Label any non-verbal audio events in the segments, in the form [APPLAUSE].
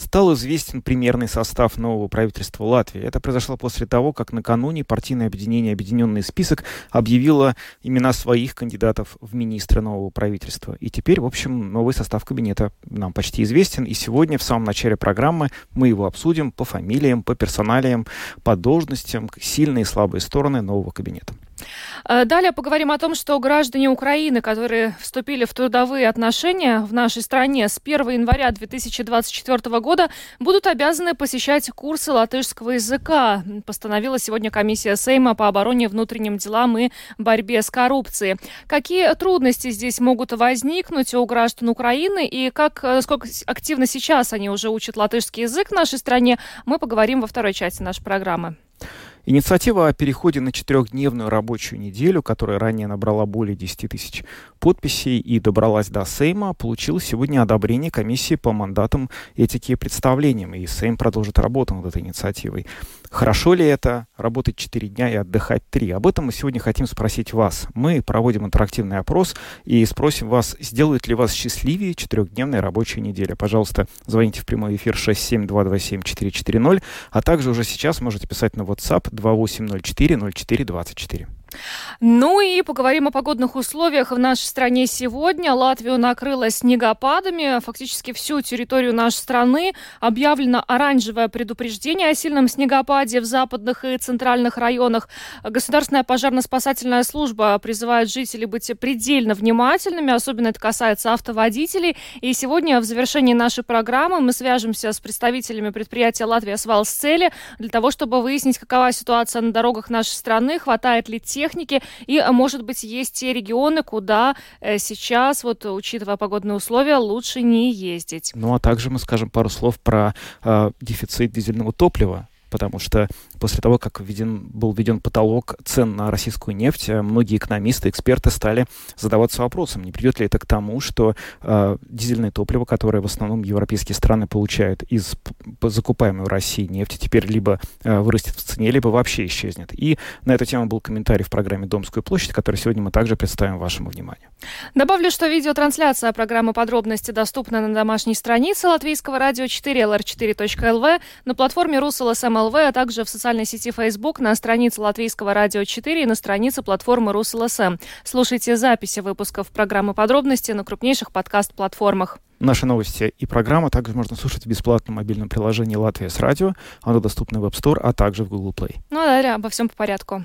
стал известен примерный состав нового правительства Латвии. Это произошло после того, как накануне партийное объединение «Объединенный список» объявило имена своих кандидатов в министры нового правительства. И теперь, в общем, новый состав кабинета нам почти известен. И сегодня, в самом начале программы, мы его обсудим по фамилиям, по персоналиям, по должностям, сильные и слабые стороны нового кабинета. Э, далее поговорим о том, что граждане Украины, которые вступили в трудовые отношения в нашей стране с 1 января 2024 года, будут обязаны посещать курсы латышского языка. Постановила сегодня комиссия Сейма по обороне внутренним делам и борьбе с коррупцией. Какие трудности здесь могут возникнуть у граждан Украины и как, э, сколько активно сейчас они уже учат латышский язык в нашей стране, мы поговорим во второй части нашей программы. Инициатива о переходе на четырехдневную рабочую неделю, которая ранее набрала более 10 тысяч подписей и добралась до Сейма, получила сегодня одобрение комиссии по мандатам этики и представлениям, и Сейм продолжит работу над этой инициативой. Хорошо ли это работать 4 дня и отдыхать 3? Об этом мы сегодня хотим спросить вас. Мы проводим интерактивный опрос и спросим вас, сделает ли вас счастливее четырехдневная рабочая неделя. Пожалуйста, звоните в прямой эфир 67227-440, а также уже сейчас можете писать на WhatsApp 2804 04 24. Ну и поговорим о погодных условиях в нашей стране сегодня. Латвию накрыло снегопадами. Фактически всю территорию нашей страны объявлено оранжевое предупреждение о сильном снегопаде в западных и центральных районах. Государственная пожарно-спасательная служба призывает жителей быть предельно внимательными. Особенно это касается автоводителей. И сегодня в завершении нашей программы мы свяжемся с представителями предприятия «Латвия Свалсцели» для того, чтобы выяснить, какова ситуация на дорогах нашей страны, хватает ли тех техники. И, а, может быть, есть те регионы, куда э, сейчас, вот учитывая погодные условия, лучше не ездить. Ну, а также мы скажем пару слов про э, дефицит дизельного топлива потому что после того, как введен, был введен потолок цен на российскую нефть, э, многие экономисты, эксперты стали задаваться вопросом, не придет ли это к тому, что э, дизельное топливо, которое в основном европейские страны получают из закупаемой в России нефти, теперь либо э, вырастет в цене, либо вообще исчезнет. И на эту тему был комментарий в программе «Домскую площадь», который сегодня мы также представим вашему вниманию. Добавлю, что видеотрансляция программы «Подробности» доступна на домашней странице Латвийского радио 4 lr4.lv, на платформе РусЛСМ ЛВ, а также в социальной сети Facebook, на странице Латвийского радио 4 и на странице платформы РусЛСМ. Слушайте записи выпусков программы «Подробности» на крупнейших подкаст-платформах. Наши новости и программы также можно слушать в бесплатном мобильном приложении «Латвия с радио». Оно доступно в App Store, а также в Google Play. Ну а далее обо всем по порядку.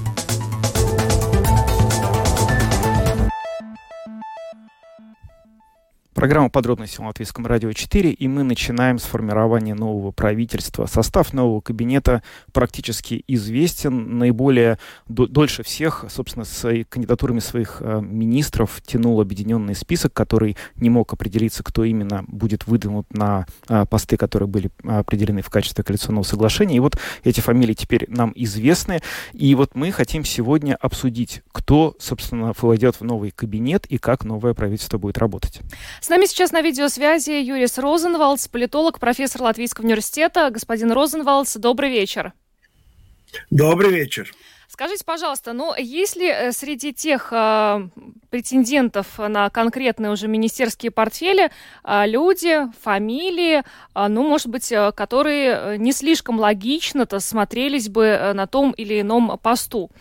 Программа «Подробности» на Латвийском радио 4, и мы начинаем с формирования нового правительства. Состав нового кабинета практически известен. Наиболее дольше всех, собственно, с кандидатурами своих э, министров тянул объединенный список, который не мог определиться, кто именно будет выдвинут на э, посты, которые были определены в качестве коалиционного соглашения. И вот эти фамилии теперь нам известны. И вот мы хотим сегодня обсудить, кто, собственно, войдет в новый кабинет и как новое правительство будет работать. С нами сейчас на видеосвязи Юрис Розенвалдс, политолог, профессор Латвийского университета. Господин Розенвалдс, добрый вечер. Добрый вечер. Скажите, пожалуйста, ну, есть ли э, среди тех э, претендентов на конкретные уже министерские портфели э, люди, фамилии, э, ну, может быть, э, которые э, не слишком логично-то смотрелись бы на том или ином посту,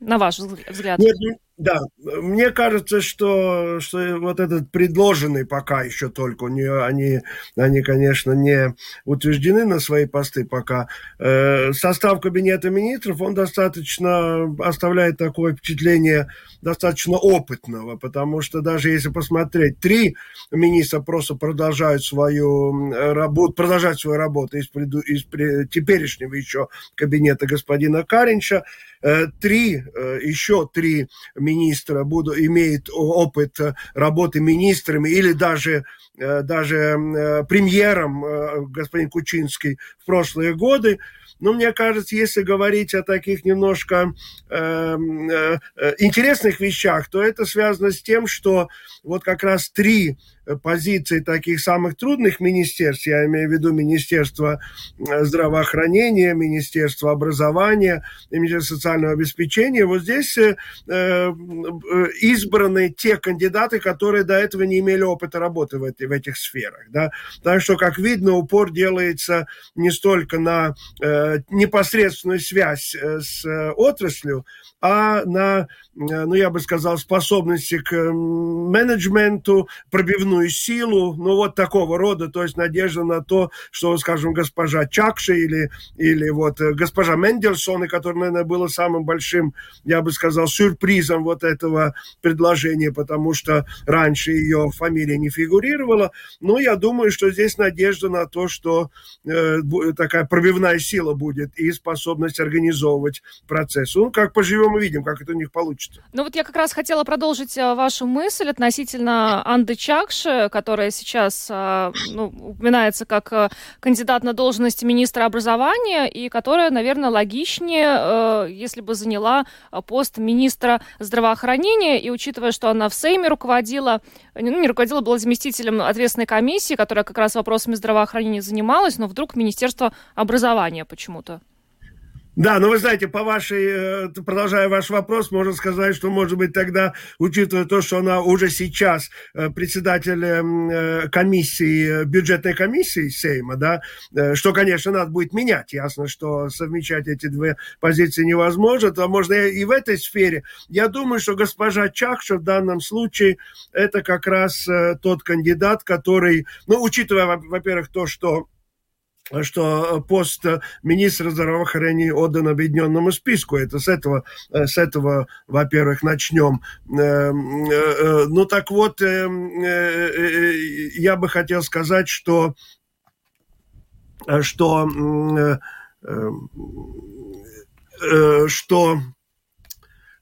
на ваш взгляд? Нет, да, мне кажется, что, что вот этот предложенный пока еще только, не, они, они, конечно, не утверждены на свои посты пока, э, состав кабинета министров, он достаточно оставляет такое впечатление достаточно опытного, потому что даже если посмотреть, три министра просто продолжают свою работу, продолжают свою работу из, преду, из теперешнего еще кабинета господина Каринча, э, три, э, еще три министра буду, имеет опыт работы министрами или даже даже премьером господин Кучинский в прошлые годы. Но мне кажется, если говорить о таких немножко э, э, интересных вещах, то это связано с тем, что вот как раз три позиций таких самых трудных министерств, я имею в виду Министерство э, здравоохранения, Министерство образования Министерство социального обеспечения, вот здесь э, э, избраны те кандидаты, которые до этого не имели опыта работы в, этой, в этих сферах. Да? Так что, как видно, упор делается не столько на непосредственную связь с отраслью, а на, ну, я бы сказал, способности к менеджменту, пробивную силу, ну, вот такого рода, то есть надежда на то, что, скажем, госпожа Чакши или, или вот э, госпожа Мендельсон, который, наверное, было самым большим, я бы сказал, сюрпризом вот этого предложения, потому что раньше ее фамилия не фигурировала, но я думаю, что здесь надежда на то, что э, такая пробивная сила будет и способность организовывать процесс. Ну, как поживем мы видим, как это у них получится. Ну вот я как раз хотела продолжить э, вашу мысль относительно Анды Чакши, которая сейчас э, ну, упоминается как э, кандидат на должность министра образования, и которая, наверное, логичнее, если бы заняла пост министра здравоохранения, и учитывая, что она в Сейме руководила, ну, не руководила, была заместителем ответственной комиссии, которая как раз вопросами здравоохранения занималась, но вдруг Министерство образования почему-то. Да, но вы знаете, по вашей, э, продолжая ваш вопрос, можно сказать, что, может быть, тогда, учитывая то, что она уже сейчас э, председатель э, комиссии, бюджетной комиссии Сейма, да, что, конечно, надо будет менять. Ясно, что совмещать эти две позиции невозможно, то можно и в этой сфере. Я думаю, что госпожа Чакша в данном случае это как раз тот кандидат, который, ну, учитывая, во-первых, то, что что пост министра здравоохранения отдан объединенному списку. Это с этого, э, с этого во-первых, начнем. Э, э, ну так вот, я бы хотел сказать, что, что, что Эм, э,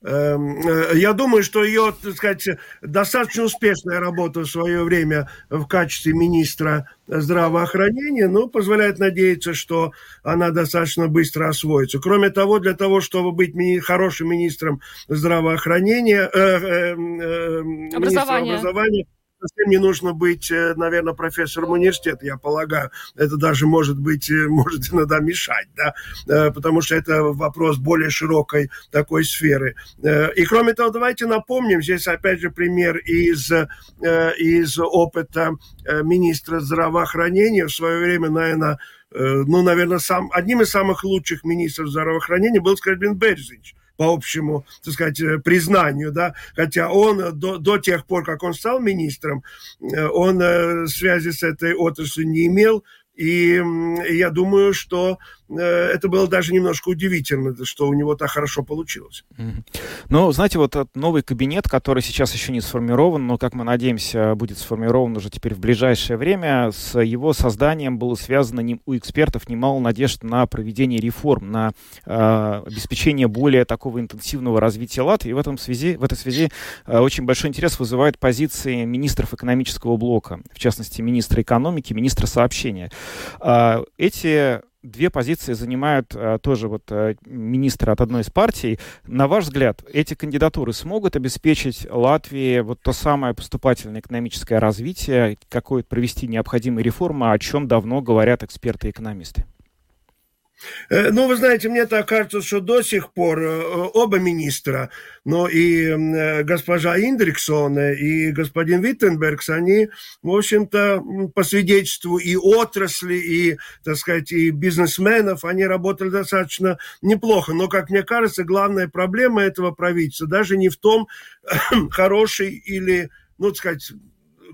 я думаю, что ее, так сказать, достаточно успешная работа в свое время в качестве министра здравоохранения, ну, позволяет надеяться, что она достаточно быстро освоится. Кроме того, для того, чтобы быть ми- хорошим министром здравоохранения, э, э, э, образования. образования, совсем не нужно быть, э, наверное, профессором университета, я полагаю. Это даже может быть, э, [LAUGHS] может иногда мешать, да, э, потому что это вопрос более широкой такой сферы. И кроме того, давайте напомним, здесь опять же пример из, из опыта министра здравоохранения. В свое время, наверное, ну, наверное, сам, одним из самых лучших министров здравоохранения был Скорбин Берзич по общему, так сказать, э, признанию, да, хотя он э, до, до тех пор, как он стал министром, э, он связи с этой отраслью не имел, и я думаю, что это было даже немножко удивительно, что у него так хорошо получилось. Ну, знаете, вот этот новый кабинет, который сейчас еще не сформирован, но, как мы надеемся, будет сформирован уже теперь в ближайшее время, с его созданием было связано у экспертов немало надежд на проведение реформ, на э, обеспечение более такого интенсивного развития Латвии. И в, этом связи, в этой связи э, очень большой интерес вызывают позиции министров экономического блока, в частности, министра экономики, министра сообщения. Э, эти две позиции занимают а, тоже вот а, министры от одной из партий. На ваш взгляд, эти кандидатуры смогут обеспечить Латвии вот то самое поступательное экономическое развитие, какое провести необходимые реформы, о чем давно говорят эксперты и экономисты? Э, ну, вы знаете, мне так кажется, что до сих пор э, оба министра, но и э, госпожа Индриксон и господин Виттенбергс, они, в общем-то, по свидетельству и отрасли, и, так сказать, и бизнесменов, они работали достаточно неплохо. Но, как мне кажется, главная проблема этого правительства даже не в том, [CLEARS THROAT] хороший или, ну, так сказать,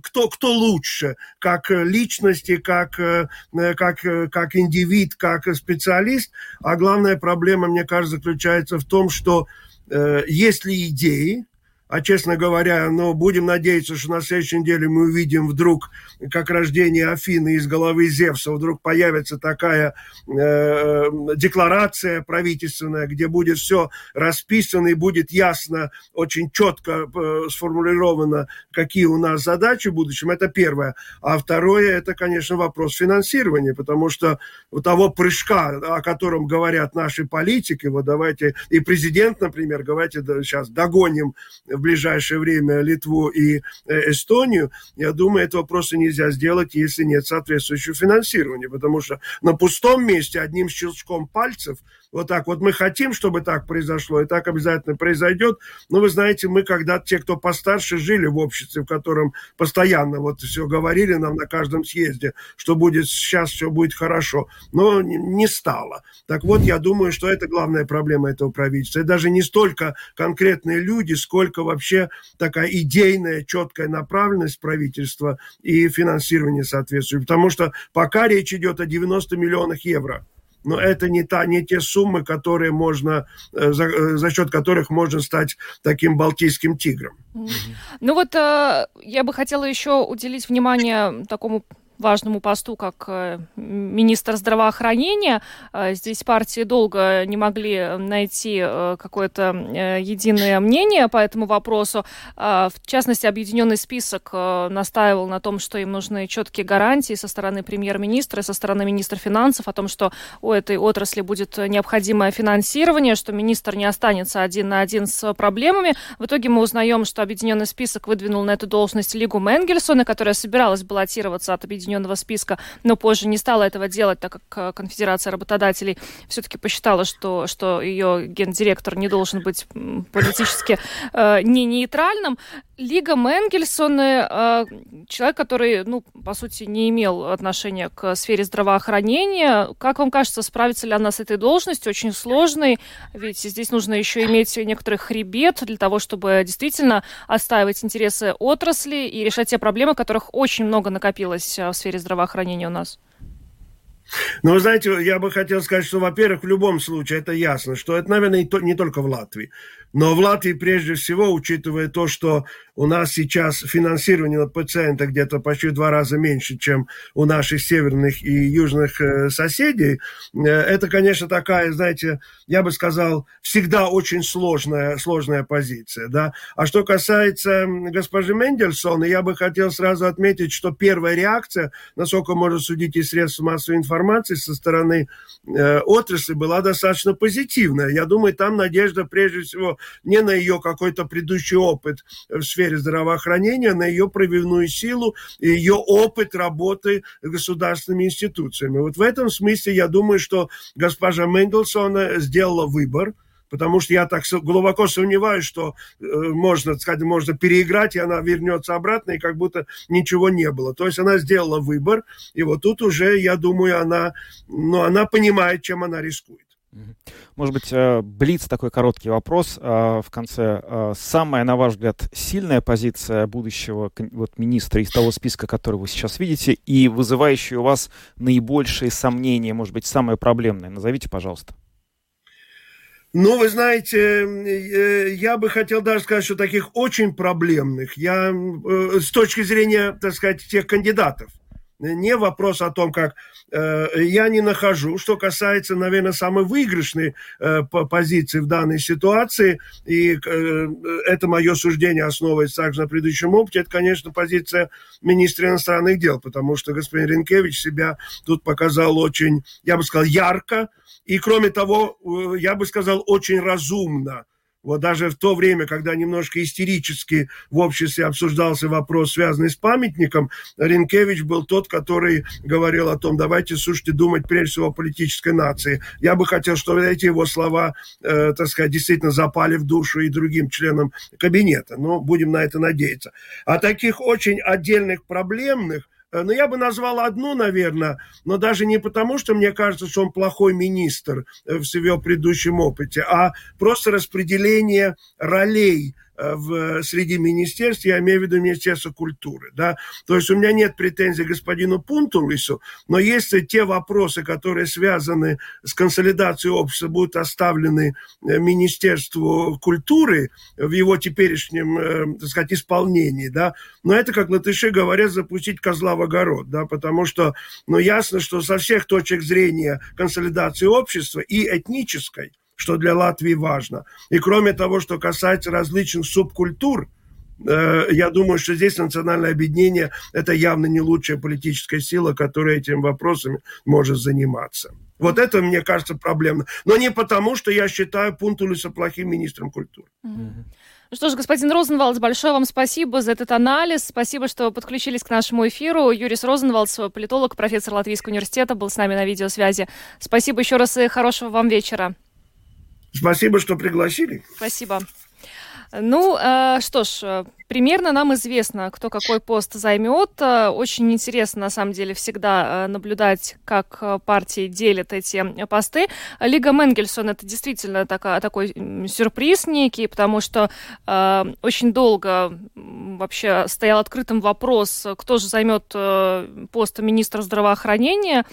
кто, кто лучше, как личности, как, э, как, как индивид, как специалист. А главная проблема, мне кажется, заключается в том, что э, есть ли идеи, а, честно говоря, ну, будем надеяться, что на следующей неделе мы увидим вдруг, как рождение Афины из головы Зевса, вдруг появится такая э, декларация правительственная, где будет все расписано и будет ясно, очень четко э, сформулировано, какие у нас задачи в будущем. Это первое. А второе, это, конечно, вопрос финансирования, потому что у того прыжка, о котором говорят наши политики, вот давайте, и президент, например, давайте сейчас догоним в ближайшее время Литву и э, Эстонию, я думаю, этого просто нельзя сделать, если нет соответствующего финансирования, потому что на пустом месте одним щелчком пальцев вот так вот мы хотим, чтобы так произошло, и так обязательно произойдет. Но вы знаете, мы когда те, кто постарше, жили в обществе, в котором постоянно вот все говорили нам на каждом съезде, что будет сейчас все будет хорошо, но не стало. Так вот, я думаю, что это главная проблема этого правительства. И даже не столько конкретные люди, сколько вообще такая идейная, четкая направленность правительства и финансирование соответствующее. Потому что пока речь идет о 90 миллионах евро но это не, та, не те суммы, которые можно, э, за, э, за счет которых можно стать таким балтийским тигром. Ну вот э, я бы хотела еще уделить внимание такому важному посту, как э, министр здравоохранения. Э, здесь партии долго не могли найти э, какое-то единое мнение по этому вопросу. В частности, объединенный список настаивал на том, что им нужны четкие гарантии со стороны премьер-министра со стороны министра финансов о том, что у этой отрасли будет необходимое финансирование, что министр не останется один на один с проблемами. В итоге мы узнаем, что объединенный список выдвинул на эту должность Лигу Менгельсона, которая собиралась баллотироваться от объединенного объединенного списка, но позже не стала этого делать, так как э, конфедерация работодателей все-таки посчитала, что, что ее гендиректор не должен быть политически э, не нейтральным. Лига Менгельсон, э, человек, который, ну, по сути, не имел отношения к сфере здравоохранения. Как вам кажется, справится ли она с этой должностью? Очень сложной, ведь здесь нужно еще иметь некоторый хребет для того, чтобы действительно отстаивать интересы отрасли и решать те проблемы, которых очень много накопилось э, в сфере здравоохранения у нас. Ну, вы знаете, я бы хотел сказать, что, во-первых, в любом случае это ясно, что это, наверное, не только в Латвии. Но в Латвии прежде всего, учитывая то, что у нас сейчас финансирование на пациента где-то почти в два раза меньше, чем у наших северных и южных э, соседей, э, это, конечно, такая, знаете, я бы сказал, всегда очень сложная, сложная позиция. Да? А что касается госпожи Мендельсона, я бы хотел сразу отметить, что первая реакция, насколько можно судить из средств массовой информации со стороны э, отрасли, была достаточно позитивная. Я думаю, там надежда прежде всего не на ее какой-то предыдущий опыт в сфере здравоохранения, на ее пробивную силу и ее опыт работы государственными институциями. Вот в этом смысле я думаю, что госпожа Мендельсон сделала выбор, потому что я так глубоко сомневаюсь, что э, можно, сказать, можно переиграть, и она вернется обратно, и как будто ничего не было. То есть она сделала выбор, и вот тут уже, я думаю, она, ну, она понимает, чем она рискует. Может быть, э, Блиц такой короткий вопрос э, в конце. Э, самая, на ваш взгляд, сильная позиция будущего вот, министра из того списка, который вы сейчас видите, и вызывающая у вас наибольшие сомнения, может быть, самое проблемное? Назовите, пожалуйста. Ну, вы знаете, я бы хотел даже сказать, что таких очень проблемных, я с точки зрения, так сказать, тех кандидатов, не вопрос о том, как э, я не нахожу. Что касается, наверное, самой выигрышной э, позиции в данной ситуации, и э, это мое суждение основывается также на предыдущем опыте, это, конечно, позиция министра иностранных дел, потому что господин Ренкевич себя тут показал очень, я бы сказал, ярко, и, кроме того, э, я бы сказал, очень разумно вот даже в то время, когда немножко истерически в обществе обсуждался вопрос, связанный с памятником, Ренкевич был тот, который говорил о том, давайте, слушайте, думать прежде всего о политической нации. Я бы хотел, чтобы эти его слова, э, так сказать, действительно запали в душу и другим членам кабинета. Но будем на это надеяться. А таких очень отдельных проблемных но я бы назвал одну, наверное, но даже не потому, что мне кажется, что он плохой министр э, в его предыдущем опыте, а просто распределение ролей в, среди министерств, я имею в виду Министерство культуры. Да? То есть у меня нет претензий к господину Пунтулису, но если те вопросы, которые связаны с консолидацией общества, будут оставлены Министерству культуры в его теперешнем, так сказать, исполнении, да, но это, как латыши говорят, запустить козла в огород, да, потому что, ну, ясно, что со всех точек зрения консолидации общества и этнической, что для Латвии важно, и кроме того, что касается различных субкультур, э, я думаю, что здесь национальное объединение – это явно не лучшая политическая сила, которая этим вопросами может заниматься. Вот это, мне кажется, проблемно. Но не потому, что я считаю Пунтулиса плохим министром культуры. Ну что ж, господин Розенвалдс, большое вам спасибо за этот анализ. Спасибо, что подключились к нашему эфиру. Юрис Розенвалдс, политолог, профессор Латвийского университета, был с нами на видеосвязи. Спасибо еще раз и хорошего вам вечера. Спасибо, что пригласили. Спасибо. Ну, э, что ж, Примерно нам известно, кто какой пост займет. Э, очень интересно, на самом деле, всегда э, наблюдать, как э, партии делят эти посты. Лига Менгельсон – это действительно такая, такой сюрприз некий, потому что э, очень долго вообще стоял открытым вопрос, кто же займет пост министра здравоохранения.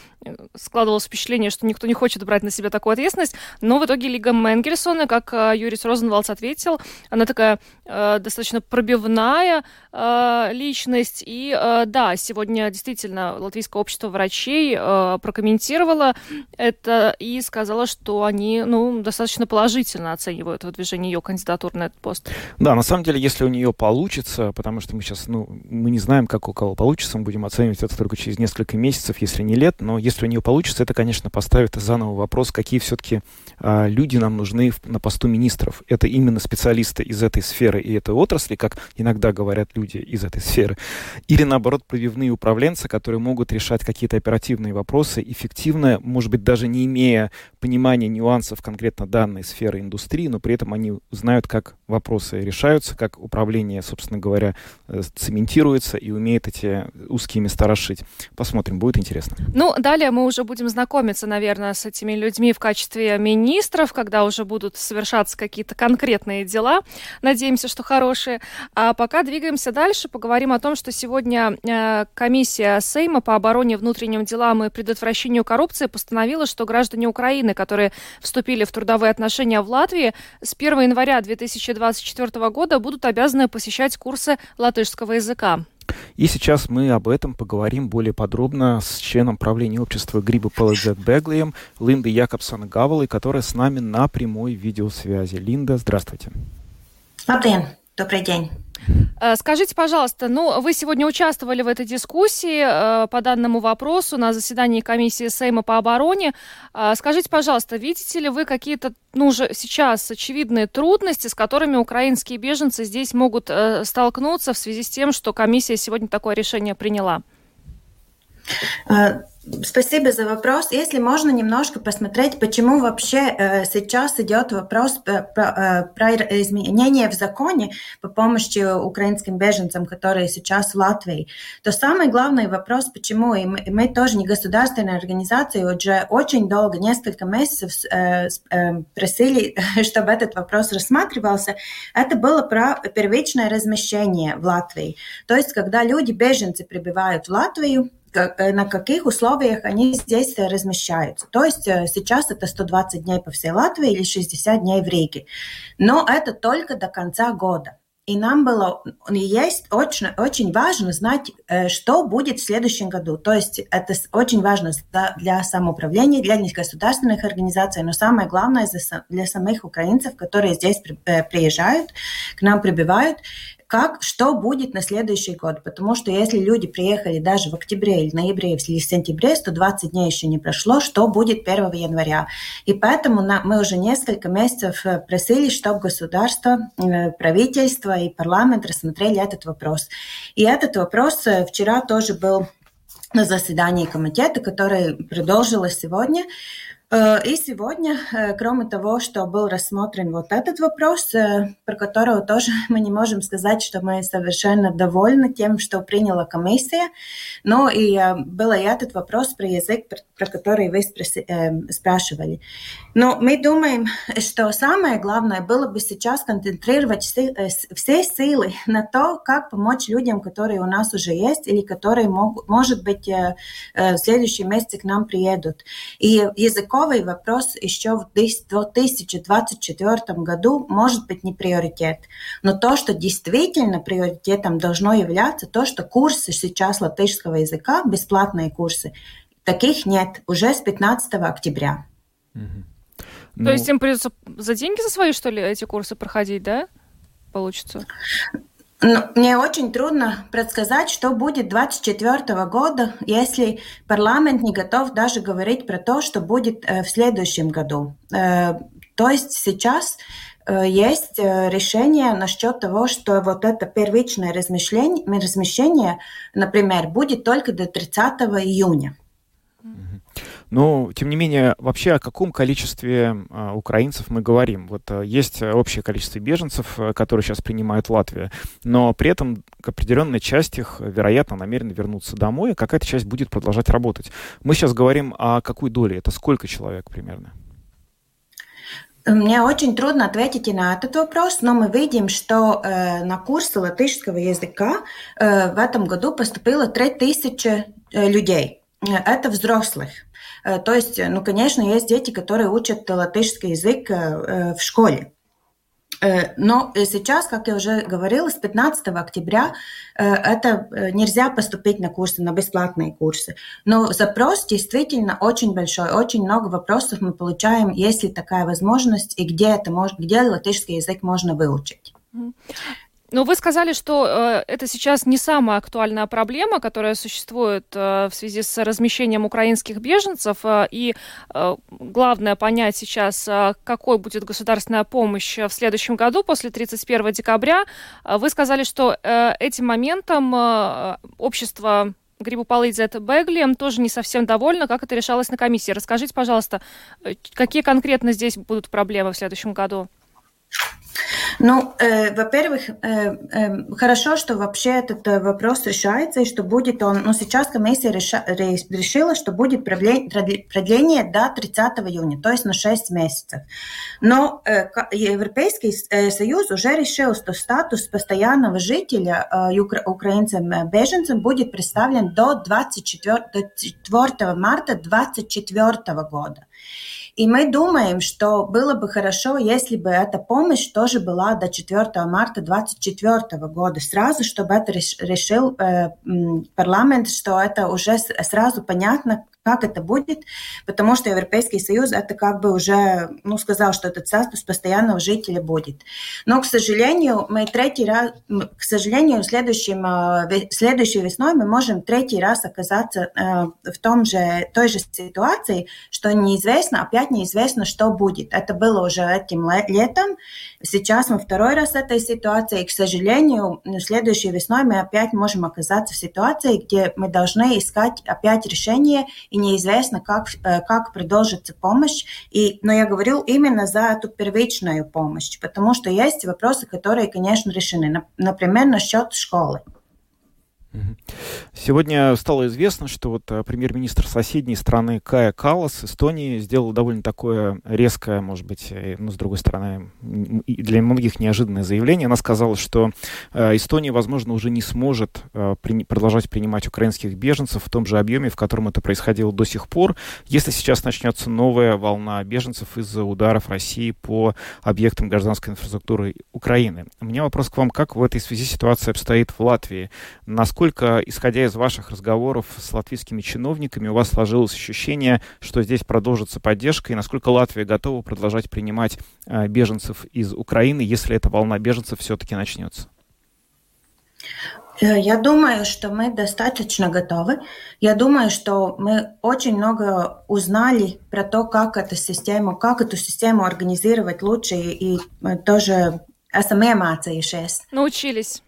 Складывалось впечатление, что никто не хочет брать на себя такую ответственность, но в итоге Лига Менгельсона, как Юрис Розенвалдс ответил, она такая э, достаточно пробивная взрывная э, личность. И э, да, сегодня действительно Латвийское общество врачей э, прокомментировало это и сказала, что они ну, достаточно положительно оценивают выдвижение ее кандидатуры на этот пост. Да, на самом деле, если у нее получится, потому что мы сейчас, ну, мы не знаем, как у кого получится, мы будем оценивать это только через несколько месяцев, если не лет, но если у нее получится, это, конечно, поставит заново вопрос, какие все-таки э, люди нам нужны на посту министров. Это именно специалисты из этой сферы и этой отрасли, как иногда говорят люди из этой сферы, или наоборот пробивные управленцы, которые могут решать какие-то оперативные вопросы эффективно, может быть, даже не имея понимания нюансов конкретно данной сферы индустрии, но при этом они знают, как вопросы решаются, как управление, собственно говоря, э, цементируется и умеет эти узкие места расшить. Посмотрим, будет интересно. Ну, далее мы уже будем знакомиться, наверное, с этими людьми в качестве министров, когда уже будут совершаться какие-то конкретные дела. Надеемся, что хорошие. А пока двигаемся дальше, поговорим о том, что сегодня э, комиссия Сейма по обороне, внутренним делам и предотвращению коррупции постановила, что граждане Украины, которые вступили в трудовые отношения в Латвии, с 1 января 2024 года будут обязаны посещать курсы латышского языка. И сейчас мы об этом поговорим более подробно с членом правления общества Гриба Пелэдзет Беглием Линдой Якобсон Гавалой, которая с нами на прямой видеосвязи. Линда, здравствуйте. Labdien! Добрый день. Э, скажите, пожалуйста, ну, вы сегодня участвовали в этой дискуссии э, по данному вопросу на заседании комиссии Сейма по обороне. Э, скажите, пожалуйста, видите ли вы какие-то, ну, уже сейчас очевидные трудности, с которыми украинские беженцы здесь могут столкнуться в связи с тем, что комиссия сегодня такое решение приняла? Спасибо за вопрос. Если можно немножко посмотреть, почему вообще э, сейчас идет вопрос про, про, про изменения в законе по помощи украинским беженцам, которые сейчас в Латвии, то самый главный вопрос, почему и мы, и мы тоже не государственная организация, уже очень долго, несколько месяцев э, э, просили, [LAUGHS] чтобы этот вопрос рассматривался, это было про первичное размещение в Латвии. То есть, когда люди, беженцы, прибывают в Латвию, Э, на каких условиях они здесь размещаются. То есть э, сейчас это 120 дней по всей Латвии или 60 дней в Риге. Но это только до конца года. И нам было, есть очень, очень важно знать, э, что будет в следующем году. То есть это очень важно для самоуправления, для государственных организаций, но самое главное для самих украинцев, которые здесь приезжают, к нам прибывают, как, что будет на следующий год. Потому что если люди приехали даже в октябре или ноябре или сентябре, 120 дней еще не прошло, что будет 1 января. И поэтому на, мы уже несколько месяцев э, просили, чтобы государство, э, правительство и парламент рассмотрели этот вопрос. И этот вопрос э, вчера тоже был на заседании комитета, который продолжилось сегодня. Э, и сегодня, э, кроме того, что был рассмотрен вот этот вопрос, э, про которого тоже [LAUGHS] мы не можем сказать, что мы совершенно довольны тем, что приняла комиссия, но и был и этот вопрос про язык, про который вы спрашивали. Но мы думаем, [LAUGHS] что самое главное было бы сейчас концентрировать все силы [LAUGHS] на то, как помочь людям, которые у нас уже есть или которые, могут, может быть, в следующем месяце к нам приедут. И языком языковый вопрос еще в 2024 году может быть не приоритет. Но то, что действительно приоритетом должно являться, то, что курсы сейчас латышского языка, бесплатные курсы, таких нет уже с 15 октября. Ну... То есть им придется за деньги за свои, что ли, эти курсы проходить, да? Получится? Ну, мне очень трудно предсказать, что будет 2024 года, если парламент не готов даже говорить про то, что будет э, в следующем году. Э, то есть сейчас э, есть решение насчет того, что вот это первичное размещение, размещение например, будет только до 30 июня. Но, тем не менее, вообще о каком количестве а, украинцев мы говорим? Вот а, есть общее количество беженцев, а, которые сейчас принимает Латвия, но при этом определенная часть их, вероятно, намерена вернуться домой, а какая-то часть будет продолжать работать. Мы сейчас говорим о какой доле? Это сколько человек примерно? Мне очень трудно ответить и на этот вопрос, но мы видим, что э, на курсы латышского языка э, в этом году поступило 3000 э, людей. Это взрослых. Э, то есть, ну, конечно, есть дети, которые учат латышский язык э, в школе. Э, но сейчас, как я уже говорила, с 15 октября это нельзя поступить на курсы, на бесплатные курсы. Но запрос действительно очень большой, очень много вопросов мы получаем, есть ли такая возможность и где это мож, где латышский язык можно выучить. Но вы сказали, что э, это сейчас не самая актуальная проблема, которая существует э, в связи с размещением украинских беженцев. Э, и э, главное понять сейчас, э, какой будет государственная помощь в следующем году, после 31 декабря. Э, вы сказали, что э, этим моментом э, общество Грибу Палыдзе Бегли тоже не совсем довольна, как это решалось на комиссии. Расскажите, пожалуйста, э, какие конкретно здесь будут проблемы в следующем году? Ну, э, во-первых, э, э, хорошо, что вообще этот э, вопрос решается, и что будет он... Ну, сейчас комиссия реша, решила, что будет продление до 30 июня, то есть на 6 месяцев. Но э, Европейский э, Союз уже решил, что статус постоянного жителя э, укра, украинцам-беженцам э, будет представлен до 24, 24 марта 2024 года. И мы думаем, что было бы хорошо, если бы эта помощь тоже была до 4 марта 2024 года, сразу, чтобы это решил э, парламент, что это уже сразу понятно, как это будет, потому что Европейский Союз это как бы уже, ну, сказал, что этот статус постоянного жителя будет. Но, к сожалению, мы третий раз, к сожалению, следующим, э, следующей весной мы можем третий раз оказаться э, в том же, той же ситуации, что неизвестно, опять неизвестно, что будет. Это было уже этим летом, сейчас мы второй раз в этой ситуации, и, к сожалению, следующей весной мы опять можем оказаться в ситуации, где мы должны искать опять решение и неизвестно, как, э, как продолжится помощь. И, но я говорю именно за эту первичную помощь, потому что есть вопросы, которые, конечно, решены. Например, насчет школы. Сегодня стало известно, что вот э, премьер-министр соседней страны Кая Калас Эстонии сделал довольно такое резкое, может быть, э, ну, с другой стороны, для многих неожиданное заявление. Она сказала, что э, Эстония, возможно, уже не сможет продолжать принимать украинских беженцев в том же объеме, в котором это происходило до сих пор, если сейчас начнется новая волна беженцев из-за ударов России по объектам гражданской инфраструктуры Украины. У меня вопрос к вам, как в этой связи ситуация обстоит в Латвии? Насколько насколько, исходя из ваших разговоров с латвийскими чиновниками, у вас сложилось ощущение, что здесь продолжится поддержка, и насколько Латвия готова продолжать принимать э, беженцев из Украины, если эта волна беженцев все-таки начнется? Э, я думаю, что мы достаточно готовы. Я думаю, что мы очень много узнали про то, как эту систему, как эту систему организировать лучше, и тоже esam iemācījušies. Научились.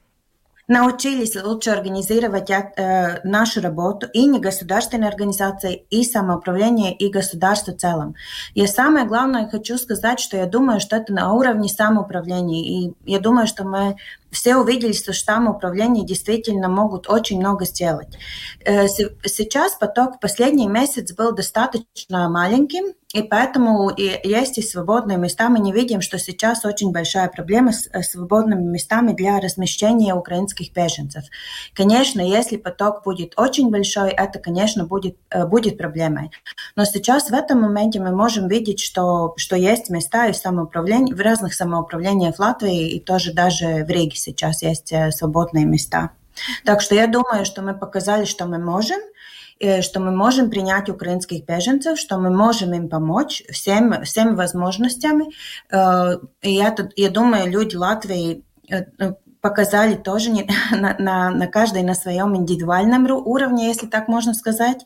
Научились лучше организировать э, нашу работу и не государственные организации, и самоуправление, и государство в целом. И самое главное, хочу сказать, что я думаю, что это на уровне самоуправления. И я думаю, что мы все увидели, что самоуправление действительно могут очень много сделать. Э, сейчас поток последний месяц был достаточно маленьким, и поэтому есть и свободные места. Мы не видим, что сейчас очень большая проблема с э, свободными местами для размещения украинских беженцев. Конечно, если поток будет очень большой, это, конечно, будет, э, будет проблемой. Но сейчас в этом моменте мы можем видеть, что, что есть места и в, в разных самоуправлениях Латвии, и тоже даже в Риге сейчас есть э, свободные места. Так что я думаю, что мы показали, что мы можем – что мы можем принять украинских беженцев, что мы можем им помочь всем, всеми возможностями. Э, и я, я думаю, люди Латвии э, показали тоже [LAUGHS] на, на, на каждой на своем индивидуальном уровне, если так можно сказать.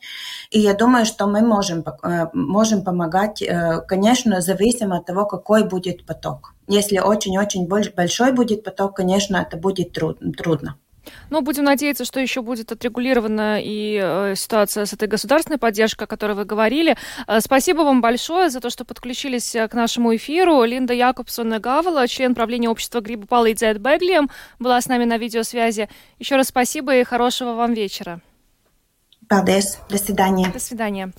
И я думаю, что мы можем, можем помогать, конечно, зависимо от того, какой будет поток. Если очень-очень большой будет поток, конечно, это будет трудно. Ну, будем надеяться, что еще будет отрегулирована и э, ситуация с этой государственной поддержкой, о которой вы говорили. Э, спасибо вам большое за то, что подключились э, к нашему эфиру. Линда Якобсон Гавала, член правления общества Гриба Пала и Дзет Беглием, была с нами на видеосвязи. Еще раз спасибо и хорошего вам вечера. Paldies. До свидания. До свидания.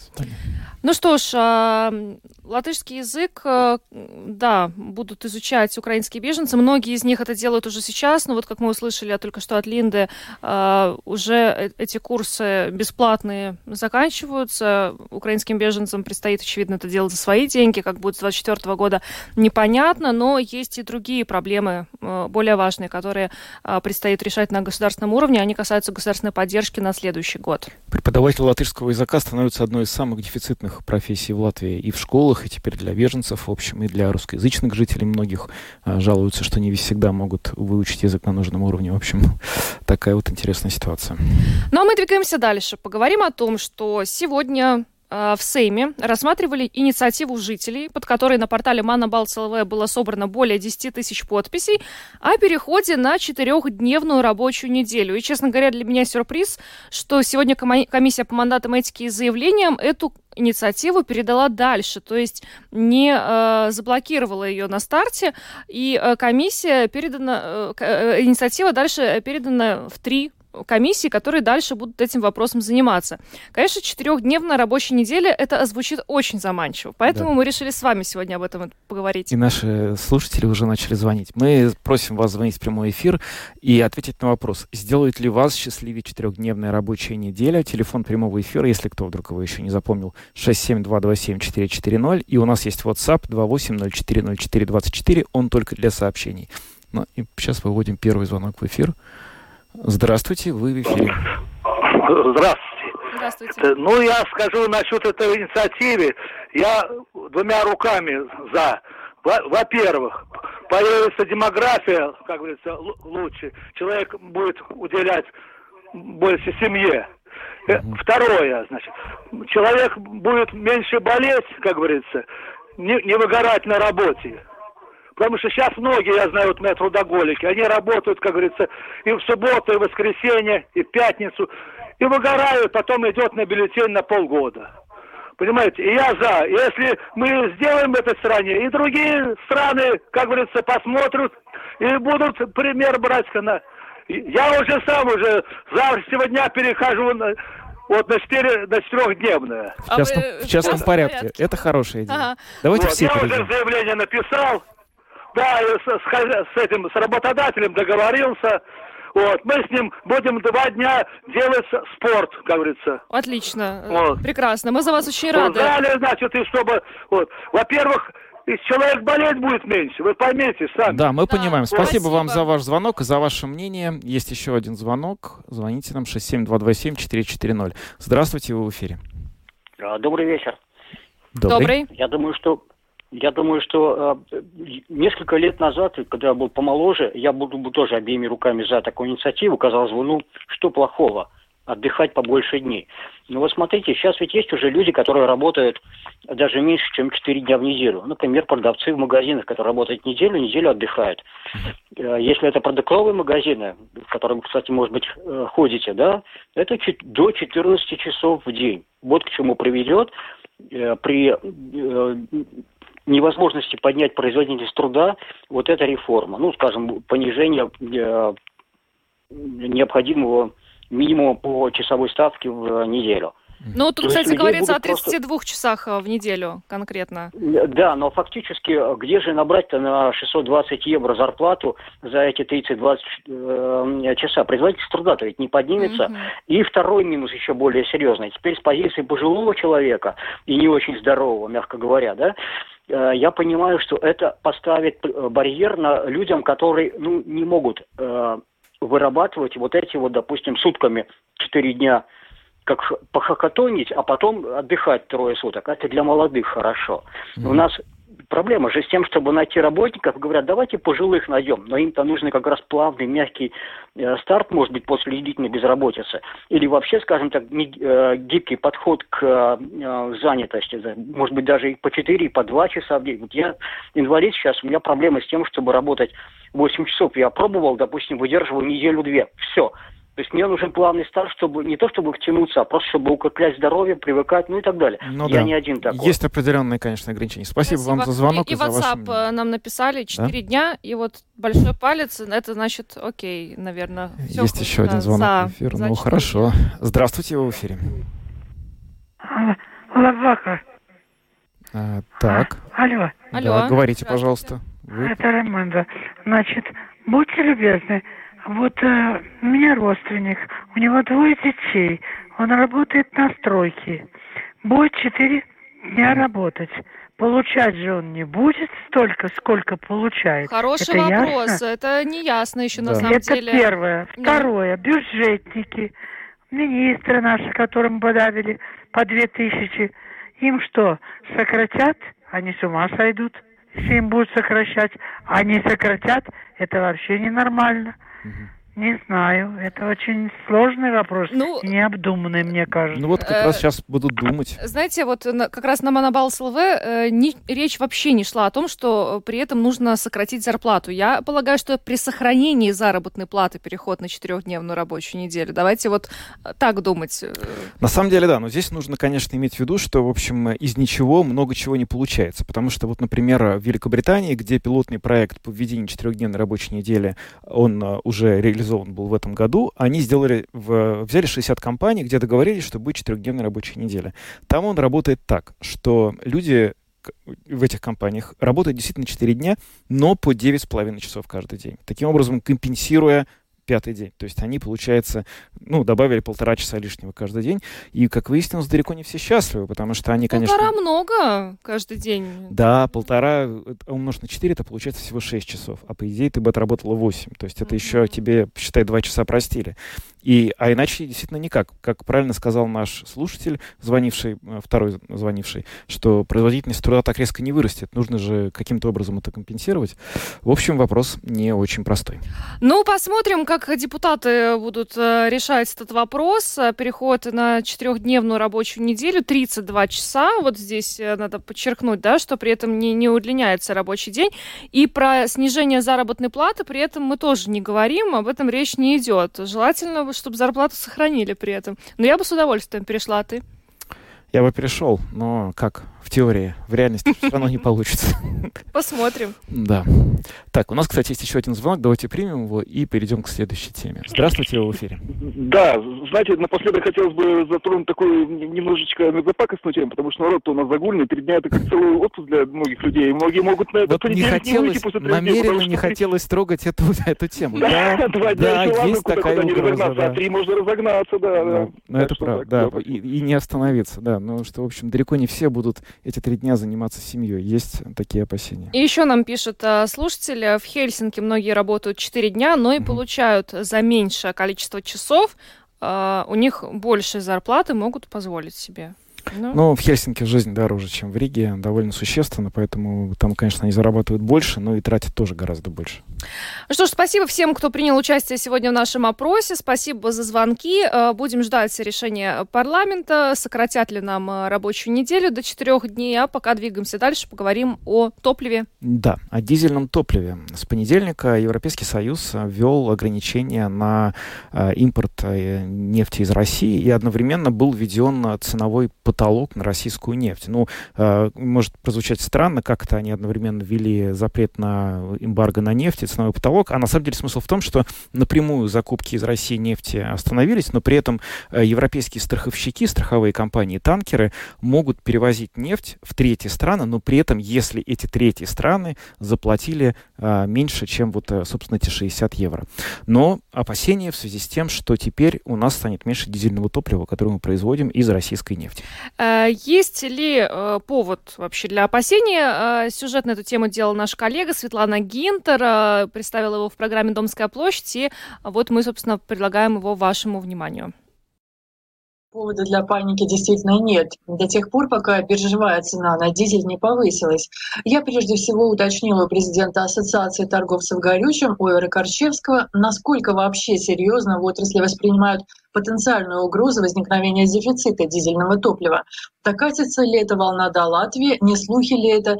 Ну что ж, а, латышский язык, э, да, будут изучать украинские беженцы. Многие из них это делают уже сейчас, но вот как мы услышали только что от Линды, а, уже э, эти курсы бесплатные заканчиваются. Украинским беженцам предстоит, очевидно, это делать за свои деньги, как будет с 2024 года, непонятно, но есть и другие проблемы, э, более важные, которые а, предстоит решать на государственном уровне. Они касаются государственной поддержки на следующий год. Преподаватель латышского языка становится одной из самых дефицитных профессий в Латвии и в школах, и теперь для беженцев, в общем, и для русскоязычных жителей многих а, жалуются, что не всегда могут выучить язык на нужном уровне. В общем, такая вот интересная ситуация. Ну а мы двигаемся дальше. Поговорим о том, что сегодня в Сейме рассматривали инициативу жителей, под которой на портале ManaBalts.lv было собрано более 10 тысяч подписей, о переходе на четырехдневную рабочую неделю. И, честно говоря, для меня сюрприз, что сегодня комиссия по мандатам этики и заявлениям эту инициативу передала дальше, то есть не э, заблокировала ее на старте, и э, комиссия передана, э, э инициатива дальше передана в три комиссии, которые дальше будут этим вопросом заниматься. Конечно, четырехдневная рабочая неделя, это звучит очень заманчиво. Поэтому да. мы решили с вами сегодня об этом поговорить. И наши слушатели уже начали звонить. Мы просим вас звонить в прямой эфир и ответить на вопрос, сделает ли вас счастливее четырехдневная рабочая неделя. Телефон прямого эфира, если кто вдруг его еще не запомнил, 67227-440. И у нас есть WhatsApp 28040424, он только для сообщений. Ну и сейчас выводим первый звонок в эфир. Здравствуйте, вы в эфире. Здравствуйте. Здравствуйте. Э, ну, я скажу насчет этой инициативы. Я двумя руками за. Во-первых, появится демография, как говорится, лучше. Человек будет уделять больше семье. Э, второе, значит, человек будет меньше болеть, как говорится, не, не выгорать на работе. Потому что сейчас многие, я знаю, вот мои трудоголики, они работают, как говорится, и в субботу, и в воскресенье, и в пятницу, и выгорают, потом идет на бюллетень на полгода. Понимаете, и я за. Если мы сделаем в этой стране, и другие страны, как говорится, посмотрят и будут пример брать. На... Я уже сам уже завтрашнего дня перехожу на, вот на, 4, на четырехдневное. В частном, а в частном порядке. порядке. Это хорошая идея. Ага. Давайте вот, все Я перейдем. уже заявление написал. Да, с, с, с этим, с работодателем договорился. Вот, мы с ним будем два дня делать спорт, как говорится. Отлично, вот. прекрасно, мы за вас очень рады. Далее, значит, и чтобы, вот, во-первых, и человек болеть будет меньше, вы поймете сами. Да, мы да, понимаем. Спасибо, спасибо вам за ваш звонок и за ваше мнение. Есть еще один звонок. Звоните нам 67227-440. Здравствуйте, вы в эфире. Добрый вечер. Добрый. Добрый. Я думаю, что я думаю, что э, несколько лет назад, когда я был помоложе, я буду бы тоже обеими руками за такую инициативу. Казалось бы, ну, что плохого? отдыхать побольше дней. Ну вот смотрите, сейчас ведь есть уже люди, которые работают даже меньше, чем 4 дня в неделю. Например, продавцы в магазинах, которые работают неделю, неделю отдыхают. Э, если это продуктовые магазины, в которые, кстати, может быть, э, ходите, да, это до 14 часов в день. Вот к чему приведет э, при невозможности поднять производительность труда вот эта реформа. Ну, скажем, понижение необходимого минимума по часовой ставке в неделю. Ну, тут, То кстати, говорится о 32 просто... часах э, в неделю конкретно. Да, но фактически э, где же набрать-то на 620 евро зарплату за эти 30-20 э, часа? Производительность труда-то ведь не поднимется. Угу. И второй минус еще более серьезный. Теперь с позиции пожилого человека и не очень здорового, мягко говоря, да, э, я понимаю, что это поставит барьер на людям, которые ну, не могут э, вырабатывать вот эти вот, допустим, сутками 4 дня как похакатонить, а потом отдыхать трое суток. Это для молодых хорошо. Mm-hmm. У нас проблема же с тем, чтобы найти работников, говорят, давайте пожилых найдем, но им-то нужен как раз плавный, мягкий э, старт, может быть, после длительной безработицы. Или вообще, скажем так, не, э, гибкий подход к э, занятости, может быть, даже и по 4, и по 2 часа в день. Вот я инвалид сейчас, у меня проблемы с тем, чтобы работать 8 часов. Я пробовал, допустим, выдерживаю неделю-две. Все. То есть мне нужен плавный старт, чтобы не то чтобы втянуться, а просто чтобы укреплять здоровье, привыкать, ну и так далее. Ну, Я да. не один такой. Есть определенные, конечно, ограничения. Спасибо, Спасибо. вам за звонок. И, и WhatsApp вашим... Э, нам написали 4 да? дня, и вот большой палец, это значит, окей, наверное. Все Есть еще один звонок за, в эфир. За ну, хорошо. Здравствуйте, вы в эфире. Лавака. А, так. А, алло. Да, говорите, пожалуйста. Вы... Это Рамонда. Значит, будьте любезны, вот э, у меня родственник, у него двое детей, он работает на стройке. Будет четыре дня работать. Получать же он не будет столько, сколько получает. Хороший это вопрос. Ясно? Это не ясно еще да. на самом это деле. Это первое. Второе. Бюджетники, министры наши, которым подавили по две тысячи. Им что, сократят? Они с ума сойдут, если им будут сокращать. Они сократят, это вообще ненормально. Mm-hmm. Не знаю, это очень сложный вопрос, ну, необдуманный, мне кажется. Ну вот как раз сейчас будут думать. Знаете, вот как раз на Монобал СЛВ э, не, речь вообще не шла о том, что при этом нужно сократить зарплату. Я полагаю, что при сохранении заработной платы переход на четырехдневную рабочую неделю. Давайте вот э, так думать. Э. На самом деле, да, но здесь нужно, конечно, иметь в виду, что, в общем, из ничего много чего не получается. Потому что вот, например, в Великобритании, где пилотный проект по введению четырехдневной рабочей недели, он уже реализован реализован был в этом году, они сделали, в, взяли 60 компаний, где договорились, что будет четырехдневная рабочая неделя. Там он работает так, что люди в этих компаниях работают действительно 4 дня, но по 9,5 часов каждый день. Таким образом, компенсируя пятый день. То есть они, получается, ну, добавили полтора часа лишнего каждый день. И, как выяснилось, далеко не все счастливы, потому что они, конечно... Полтора много каждый день. Да, полтора умножить на четыре, это получается всего шесть часов. А по идее ты бы отработала восемь. То есть это mm-hmm. еще тебе, считай, два часа простили. И, а иначе действительно никак. Как правильно сказал наш слушатель, звонивший, э, второй звонивший, что производительность труда так резко не вырастет. Нужно же каким-то образом это компенсировать. В общем, вопрос не очень простой. Ну, посмотрим, как депутаты будут э, решать этот вопрос. Переход на четырехдневную рабочую неделю, 32 часа. Вот здесь э, надо подчеркнуть, да, что при этом не, не удлиняется рабочий день. И про снижение заработной платы при этом мы тоже не говорим, об этом речь не идет. Желательно чтобы зарплату сохранили при этом. Но я бы с удовольствием перешла, а ты? Я бы перешел, но как? В теории. В реальности все равно не получится. [LAUGHS] Посмотрим. Да. Так, у нас, кстати, есть еще один звонок. Давайте примем его и перейдем к следующей теме. Здравствуйте, вы в эфире. Да, знаете, напоследок хотелось бы затронуть такую немножечко мерзопакостную тему, потому что народ-то у нас загульный. Три дня это как целый отпуск для многих людей. Многие могут на это вот не хотелось, не намеренно не хотелось трогать эту, [LAUGHS] эту тему. Да, [LAUGHS] два дня да, есть такая угроза. Да. А три можно разогнаться, да. да. Ну, это правда, да. И, и не остановиться, да. Но что, в общем, далеко не все будут эти три дня заниматься семьей. Есть такие опасения. И еще нам пишет а, слушатель, в Хельсинки многие работают четыре дня, но и mm получают за меньшее количество часов. А, у них больше зарплаты могут позволить себе. Ну, ну в Хельсинки жизнь дороже, чем в Риге, довольно существенно, поэтому там, конечно, они зарабатывают больше, но и тратят тоже гораздо больше. Что ж, спасибо всем, кто принял участие сегодня в нашем опросе. Спасибо за звонки. Э, будем ждать решения парламента, сократят ли нам э, рабочую неделю до четырех дней, а пока двигаемся дальше, поговорим о топливе. Да, о дизельном топливе. С понедельника Европейский Союз ввел ограничения на э, импорт нефти из России и одновременно был введен ценовой потолок на российскую нефть. Ну, может прозвучать странно, как-то они одновременно ввели запрет на эмбарго на нефть и ценовой потолок, а на самом деле смысл в том, что напрямую закупки из России нефти остановились, но при этом европейские страховщики, страховые компании, танкеры могут перевозить нефть в третьи страны, но при этом, если эти третьи страны заплатили а, меньше, чем вот, э, собственно, эти 60 евро. Но опасения в связи с тем, что теперь у нас станет меньше дизельного топлива, которое мы производим из российской нефти. Э, есть ли э, повод вообще для опасения? Сюжет на эту тему делал наш коллега Светлана Гинтер, представила его в программе «Домская площадь», и вот мы, собственно, предлагаем его вашему вниманию. Повода для паники действительно нет. До тех пор, пока биржевая цена на дизель не повысилась. Я прежде всего уточнила у президента Ассоциации торговцев горючим Ойра Корчевского, насколько вообще серьезно в отрасли воспринимают потенциальную угрозу возникновения дефицита дизельного топлива. Докатится ли эта волна до Латвии, не слухи ли это?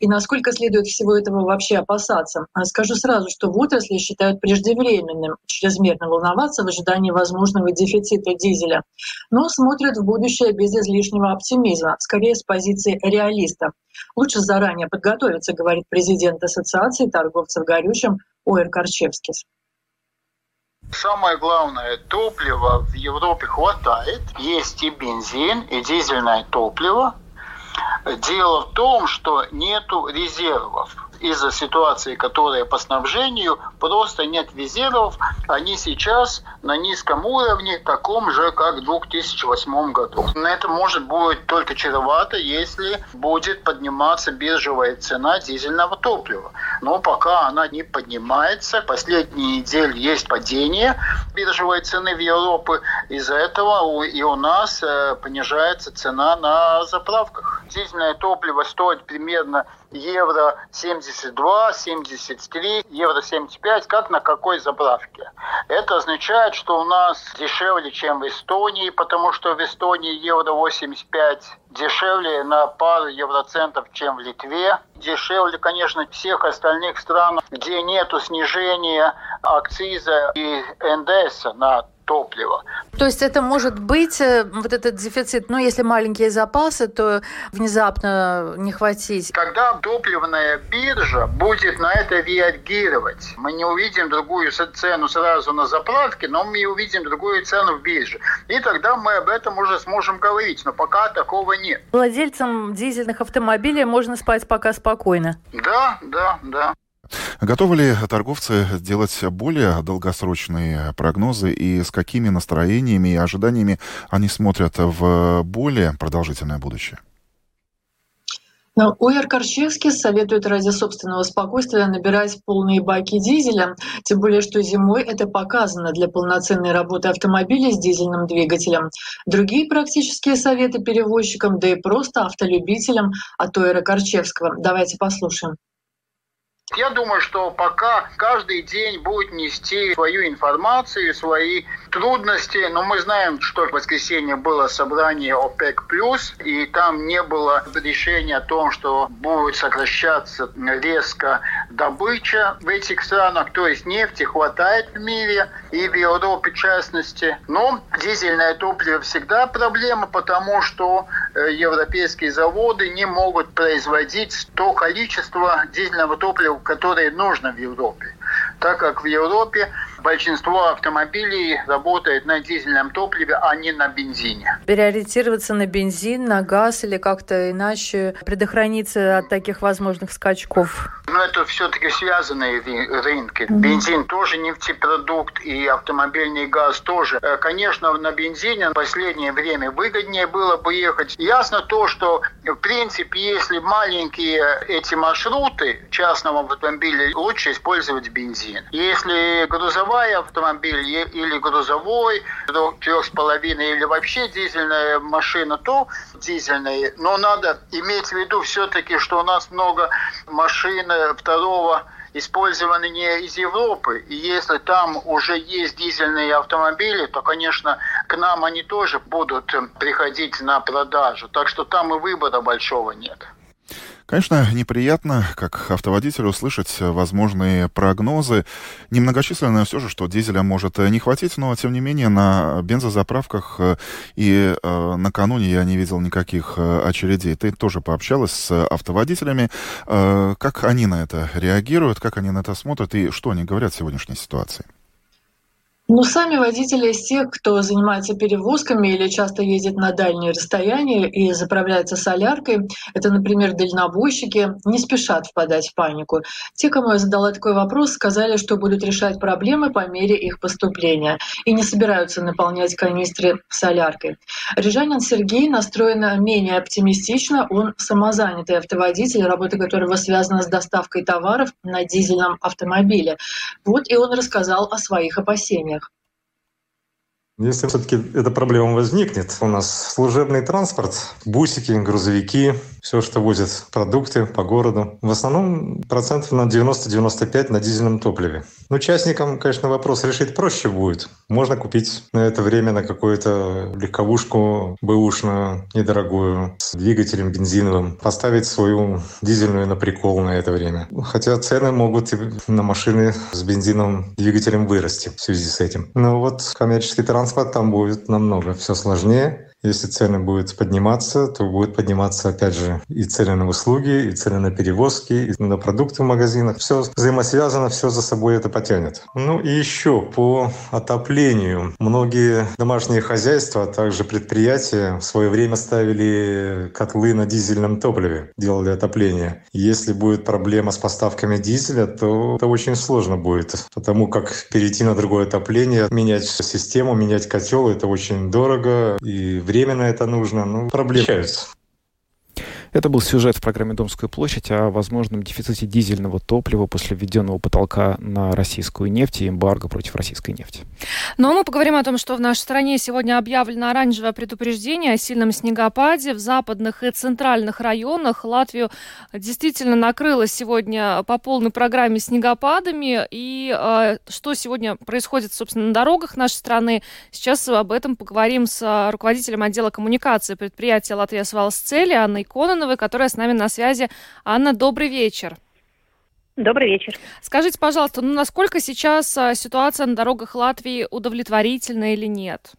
И насколько следует всего этого вообще опасаться. Скажу сразу, что в отрасли считают преждевременным чрезмерно волноваться в ожидании возможного дефицита дизеля, но смотрят в будущее без излишнего оптимизма, скорее с позиции реалиста. Лучше заранее подготовиться, говорит президент Ассоциации торговцев горючим Оэр Корчевскис. Самое главное, топлива в Европе хватает. Есть и бензин, и дизельное топливо. Дело в том, что нету резервов из-за ситуации, которая по снабжению, просто нет резервов. Они сейчас на низком уровне, таком же, как в 2008 году. На это может будет только чревато, если будет подниматься биржевая цена дизельного топлива. Но пока она не поднимается, последние недели есть падение биржевой цены в Европе, из-за этого и у нас э, понижается цена на заправках. Дизельное топливо стоит примерно евро 72, 73, евро 75, как на какой заправке. Это означает, что у нас дешевле, чем в Эстонии, потому что в Эстонии евро 85 дешевле на пару евроцентов, чем в Литве. Дешевле, конечно, всех остальных стран, где нету снижения акциза и НДС на топлива. То есть это может быть, э, вот этот дефицит, ну, если маленькие запасы, то внезапно не хватить. Когда топливная биржа будет на это реагировать, мы не увидим другую цену сразу на заправке, но мы увидим другую цену в бирже. И тогда мы об этом уже сможем говорить, но пока такого нет. Владельцам дизельных автомобилей можно спать пока спокойно. Да, да, да. Готовы ли торговцы сделать более долгосрочные прогнозы и с какими настроениями и ожиданиями они смотрят в более продолжительное будущее? Но Уэр Корчевский советует ради собственного спокойствия набирать полные баки дизеля, тем более что зимой это показано для полноценной работы автомобиля с дизельным двигателем. Другие практические советы перевозчикам, да и просто автолюбителям от Уэра Корчевского. Давайте послушаем. Я думаю, что пока каждый день будет нести свою информацию, свои трудности, но мы знаем, что в воскресенье было собрание ОПЕК+, и там не было решения о том, что будет сокращаться резко добыча в этих странах, то есть нефти хватает в мире и в Европе в частности. Но дизельное топливо всегда проблема, потому что европейские заводы не могут производить то количество дизельного топлива, которое нужно в Европе. Так как в Европе большинство автомобилей работает на дизельном топливе, а не на бензине. Переориентироваться на бензин, на газ или как-то иначе предохраниться от таких возможных скачков? но это все-таки связанные рынки. Бензин тоже нефтепродукт и автомобильный газ тоже. Э, конечно, на бензине в последнее время выгоднее было бы ехать. Ясно то, что в принципе, если маленькие эти маршруты частного автомобиля, лучше использовать бензин. Если грузовой автомобиль или грузовой, трех с половиной или вообще дизельная машина, то дизельная. Но надо иметь в виду все-таки, что у нас много машин второго использованы не из Европы. И если там уже есть дизельные автомобили, то, конечно, к нам они тоже будут приходить на продажу. Так что там и выбора большого нет. Конечно, неприятно, как автоводителю, услышать возможные прогнозы. Немногочисленное все же, что дизеля может не хватить, но, тем не менее, на бензозаправках э, и э, накануне я не видел никаких э, очередей. Ты тоже пообщалась с автоводителями. Э, как они на это реагируют, как они на это смотрят и что они говорят в сегодняшней ситуации? Ну, сами водители из тех, кто занимается перевозками или часто ездит на дальние расстояния и заправляется соляркой, это, например, дальнобойщики, не спешат впадать в панику. Те, кому я задала такой вопрос, сказали, что будут решать проблемы по мере их поступления и не собираются наполнять канистры соляркой. Рижанин Сергей настроен менее оптимистично. Он самозанятый автоводитель, работа которого связана с доставкой товаров на дизельном автомобиле. Вот и он рассказал о своих опасениях. Если все-таки эта проблема возникнет, у нас служебный транспорт, бусики, грузовики, все, что возят продукты по городу, в основном процентов на 90-95 на дизельном топливе. Ну, частникам, конечно, вопрос решить проще будет. Можно купить на это время на какую-то легковушку бэушную, недорогую, с двигателем бензиновым, поставить свою дизельную на прикол на это время. Хотя цены могут и на машины с бензиновым двигателем вырасти в связи с этим. Но вот коммерческий транспорт там будет намного все сложнее. Если цены будут подниматься, то будет подниматься, опять же, и цены на услуги, и цены на перевозки, и на продукты в магазинах. Все взаимосвязано, все за собой это потянет. Ну и еще по отоплению. Многие домашние хозяйства, а также предприятия в свое время ставили котлы на дизельном топливе, делали отопление. Если будет проблема с поставками дизеля, то это очень сложно будет, потому как перейти на другое отопление, менять систему, менять котел, это очень дорого и время на это нужно, ну, проблемы это был сюжет в программе «Домская площадь» о возможном дефиците дизельного топлива после введенного потолка на российскую нефть и эмбарго против российской нефти. Ну а мы поговорим о том, что в нашей стране сегодня объявлено оранжевое предупреждение о сильном снегопаде в западных и центральных районах. Латвию действительно накрыло сегодня по полной программе снегопадами. И э, что сегодня происходит, собственно, на дорогах нашей страны, сейчас об этом поговорим с руководителем отдела коммуникации предприятия «Латвия Свалсцели» Анной Конон Семеновой, которая с нами на связи. Анна, добрый вечер. Добрый вечер. Скажите, пожалуйста, ну насколько сейчас а, ситуация на дорогах Латвии удовлетворительна или нет?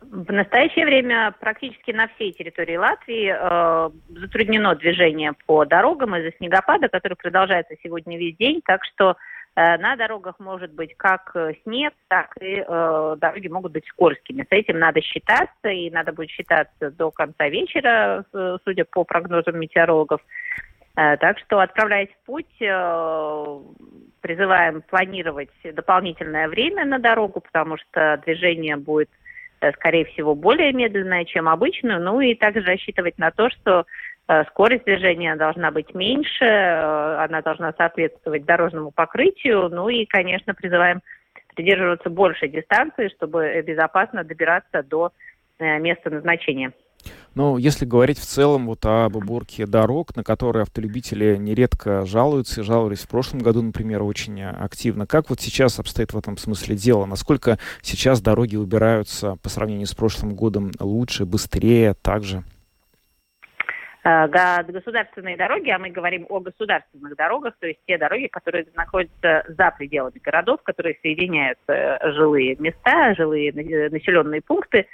В настоящее время практически на всей территории Латвии э, затруднено движение по дорогам из-за снегопада, который продолжается сегодня весь день, так что Э, на дорогах может быть как э, снег, так и э, дороги могут быть скользкими. С этим надо считаться, и надо будет считаться до конца вечера, судя по прогнозам метеорологов. Э, так что, отправляясь в путь, э, призываем планировать дополнительное время на дорогу, потому что движение будет, э, скорее всего, более медленное, чем обычно. Ну и также рассчитывать на то, что Э, скорость движения должна быть меньше, э, она должна соответствовать дорожному покрытию. Ну и, конечно, призываем придерживаться большей дистанции, чтобы безопасно добираться до э, места назначения. Ну, если говорить в целом вот об уборке дорог, на которые автолюбители нередко жалуются, и жаловались в прошлом году, например, очень активно. Как вот сейчас обстоит в этом смысле дело? Насколько сейчас дороги убираются по сравнению с прошлым годом лучше, быстрее, также? Э, государственные дороги, а мы говорим о государственных дорогах, то есть те дороги, которые находятся за пределами городов, которые соединяют э, жилые места, жилые населенные пункты,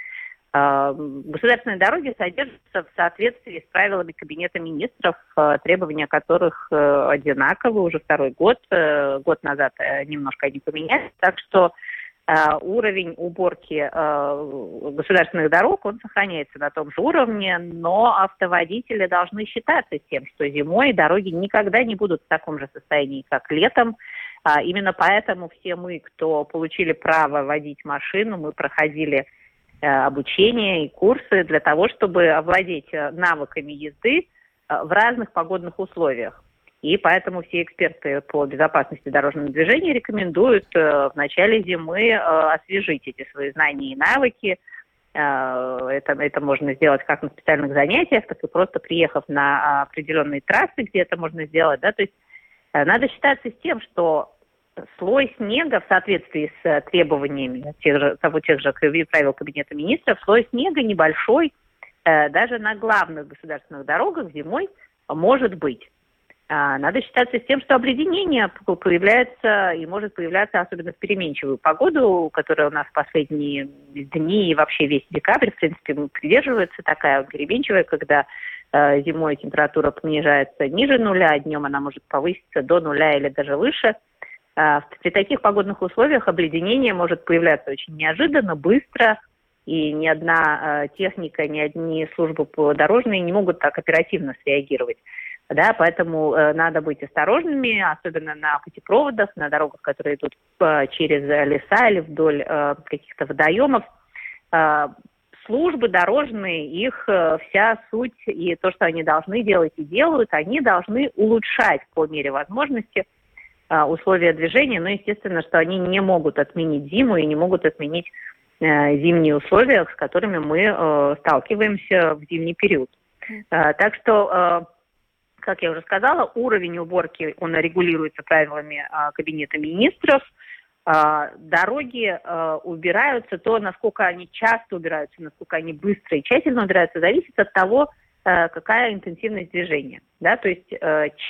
э, Государственные дороги содержатся в соответствии с правилами Кабинета министров, требования которых одинаковы уже второй год. Год назад немножко они поменялись. Так что уровень уборки государственных дорог, он сохраняется на том же уровне, но автоводители должны считаться с тем, что зимой дороги никогда не будут в таком же состоянии, как летом. Именно поэтому все мы, кто получили право водить машину, мы проходили обучение и курсы для того, чтобы овладеть навыками езды в разных погодных условиях. И поэтому все эксперты по безопасности дорожного движения рекомендуют э, в начале зимы э, освежить эти свои знания и навыки. Э, это, это можно сделать как на специальных занятиях, так и просто приехав на определенные трассы, где это можно сделать. Да? То есть надо считаться с тем, что слой снега в соответствии с требованиями тех же, того, тех же правил Кабинета министров, слой снега небольшой, даже на главных государственных дорогах зимой может быть. А, надо считаться с тем, что обледенение появляется и может появляться особенно в переменчивую погоду, которая у нас в последние дни и вообще весь декабрь, в принципе, придерживается такая переменчивая, когда э, зимой температура понижается ниже нуля, а днем она может повыситься до нуля или даже выше. Э, при таких погодных условиях обледенение может появляться очень неожиданно, быстро, и ни одна э, техника, ни одни службы дорожные не могут так оперативно среагировать да, поэтому э, надо быть осторожными, особенно на путепроводах, на дорогах, которые идут э, через леса или вдоль э, каких-то водоемов. Э, службы дорожные, их э, вся суть и то, что они должны делать и делают, они должны улучшать по мере возможности э, условия движения, но естественно, что они не могут отменить зиму и не могут отменить э, зимние условия, с которыми мы э, сталкиваемся в зимний период. Э, так что э, как я уже сказала, уровень уборки, он регулируется правилами а, Кабинета министров. А, дороги а, убираются, то, насколько они часто убираются, насколько они быстро и тщательно убираются, зависит от того, какая интенсивность движения. Да? То есть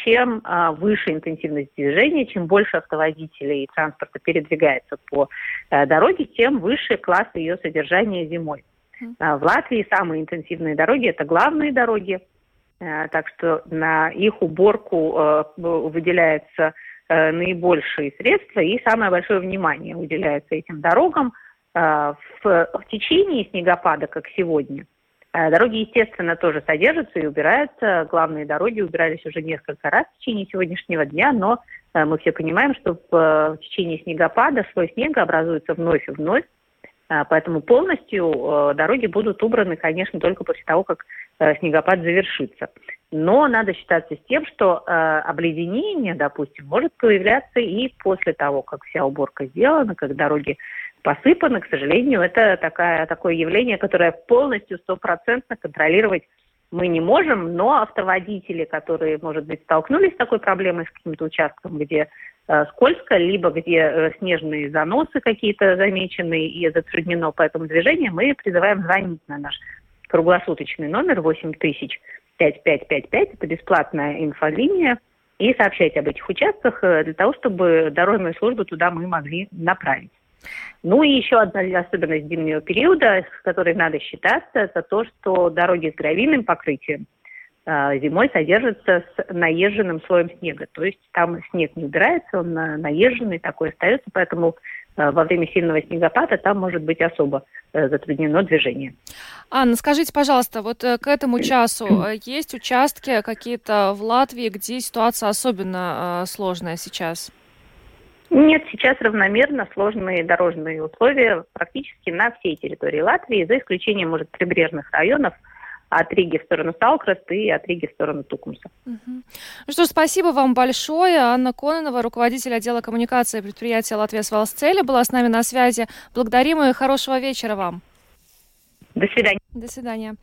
чем выше интенсивность движения, чем больше автоводителей и транспорта передвигается по дороге, тем выше класс ее содержания зимой. В Латвии самые интенсивные дороги – это главные дороги, так что на их уборку э, выделяется э, наибольшие средства и самое большое внимание уделяется этим дорогам. В течение снегопада, как сегодня, дороги, естественно, тоже содержатся и убираются. Главные дороги убирались уже несколько раз в течение сегодняшнего дня, но мы все понимаем, что в течение снегопада слой снега образуется вновь и вновь, Поэтому полностью дороги будут убраны, конечно, только после того, как Э, снегопад завершится. Но надо считаться с тем, что э, обледенение, допустим, может появляться и после того, как вся уборка сделана, как дороги посыпаны. К сожалению, это такая, такое явление, которое полностью стопроцентно контролировать мы не можем, но автоводители, которые, может быть, столкнулись с такой проблемой, с каким-то участком, где э, скользко, либо где э, снежные заносы какие-то замечены и затруднено по этому движению, мы призываем звонить на наш круглосуточный номер 8000 5555, это бесплатная инфолиния, и сообщать об этих участках э, для того, чтобы дорожную службу туда мы могли направить. Ну и еще одна особенность зимнего периода, с которой надо считаться, это то, что дороги с гравийным покрытием э, зимой содержатся с наезженным слоем снега. То есть там снег не убирается, он наезженный такой остается, поэтому во время сильного снегопада там может быть особо э, затруднено движение. Анна, скажите, пожалуйста, вот э, к этому часу есть участки какие-то в Латвии, где ситуация особенно сложная сейчас? Нет, сейчас равномерно сложные дорожные условия практически на всей территории Латвии, за исключением, может, прибрежных районов – от Риги в сторону Салкраста и от Риги в сторону Тукумса. Угу. Ну что, спасибо вам большое. Анна Кононова, руководитель отдела коммуникации предприятия «Латвия Свалсцеля» была с нами на связи. Благодарим и хорошего вечера вам. До свидания. До свидания.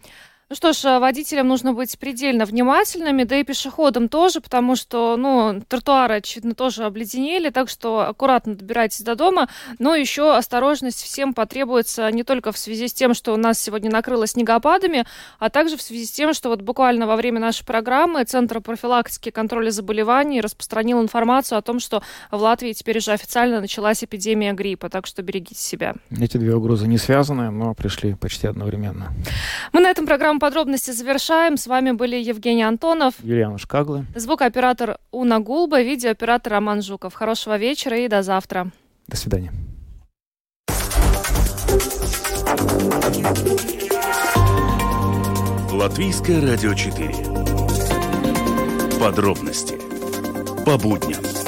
Ну что ж, водителям нужно быть предельно внимательными, да и пешеходам тоже, потому что, ну, тротуары, очевидно, тоже обледенели, так что аккуратно добирайтесь до дома. Но еще осторожность всем потребуется не только в связи с тем, что у нас сегодня накрыло снегопадами, а также в связи с тем, что вот буквально во время нашей программы Центр профилактики и контроля заболеваний распространил информацию о том, что в Латвии теперь уже официально началась эпидемия гриппа, так что берегите себя. Эти две угрозы не связаны, но пришли почти одновременно. Мы на этом программу подробности завершаем. С вами были Евгений Антонов, Юлиана Шкаглы, звукооператор Уна Гулба, видеооператор Роман Жуков. Хорошего вечера и до завтра. До свидания. Латвийское радио 4. Подробности по будням.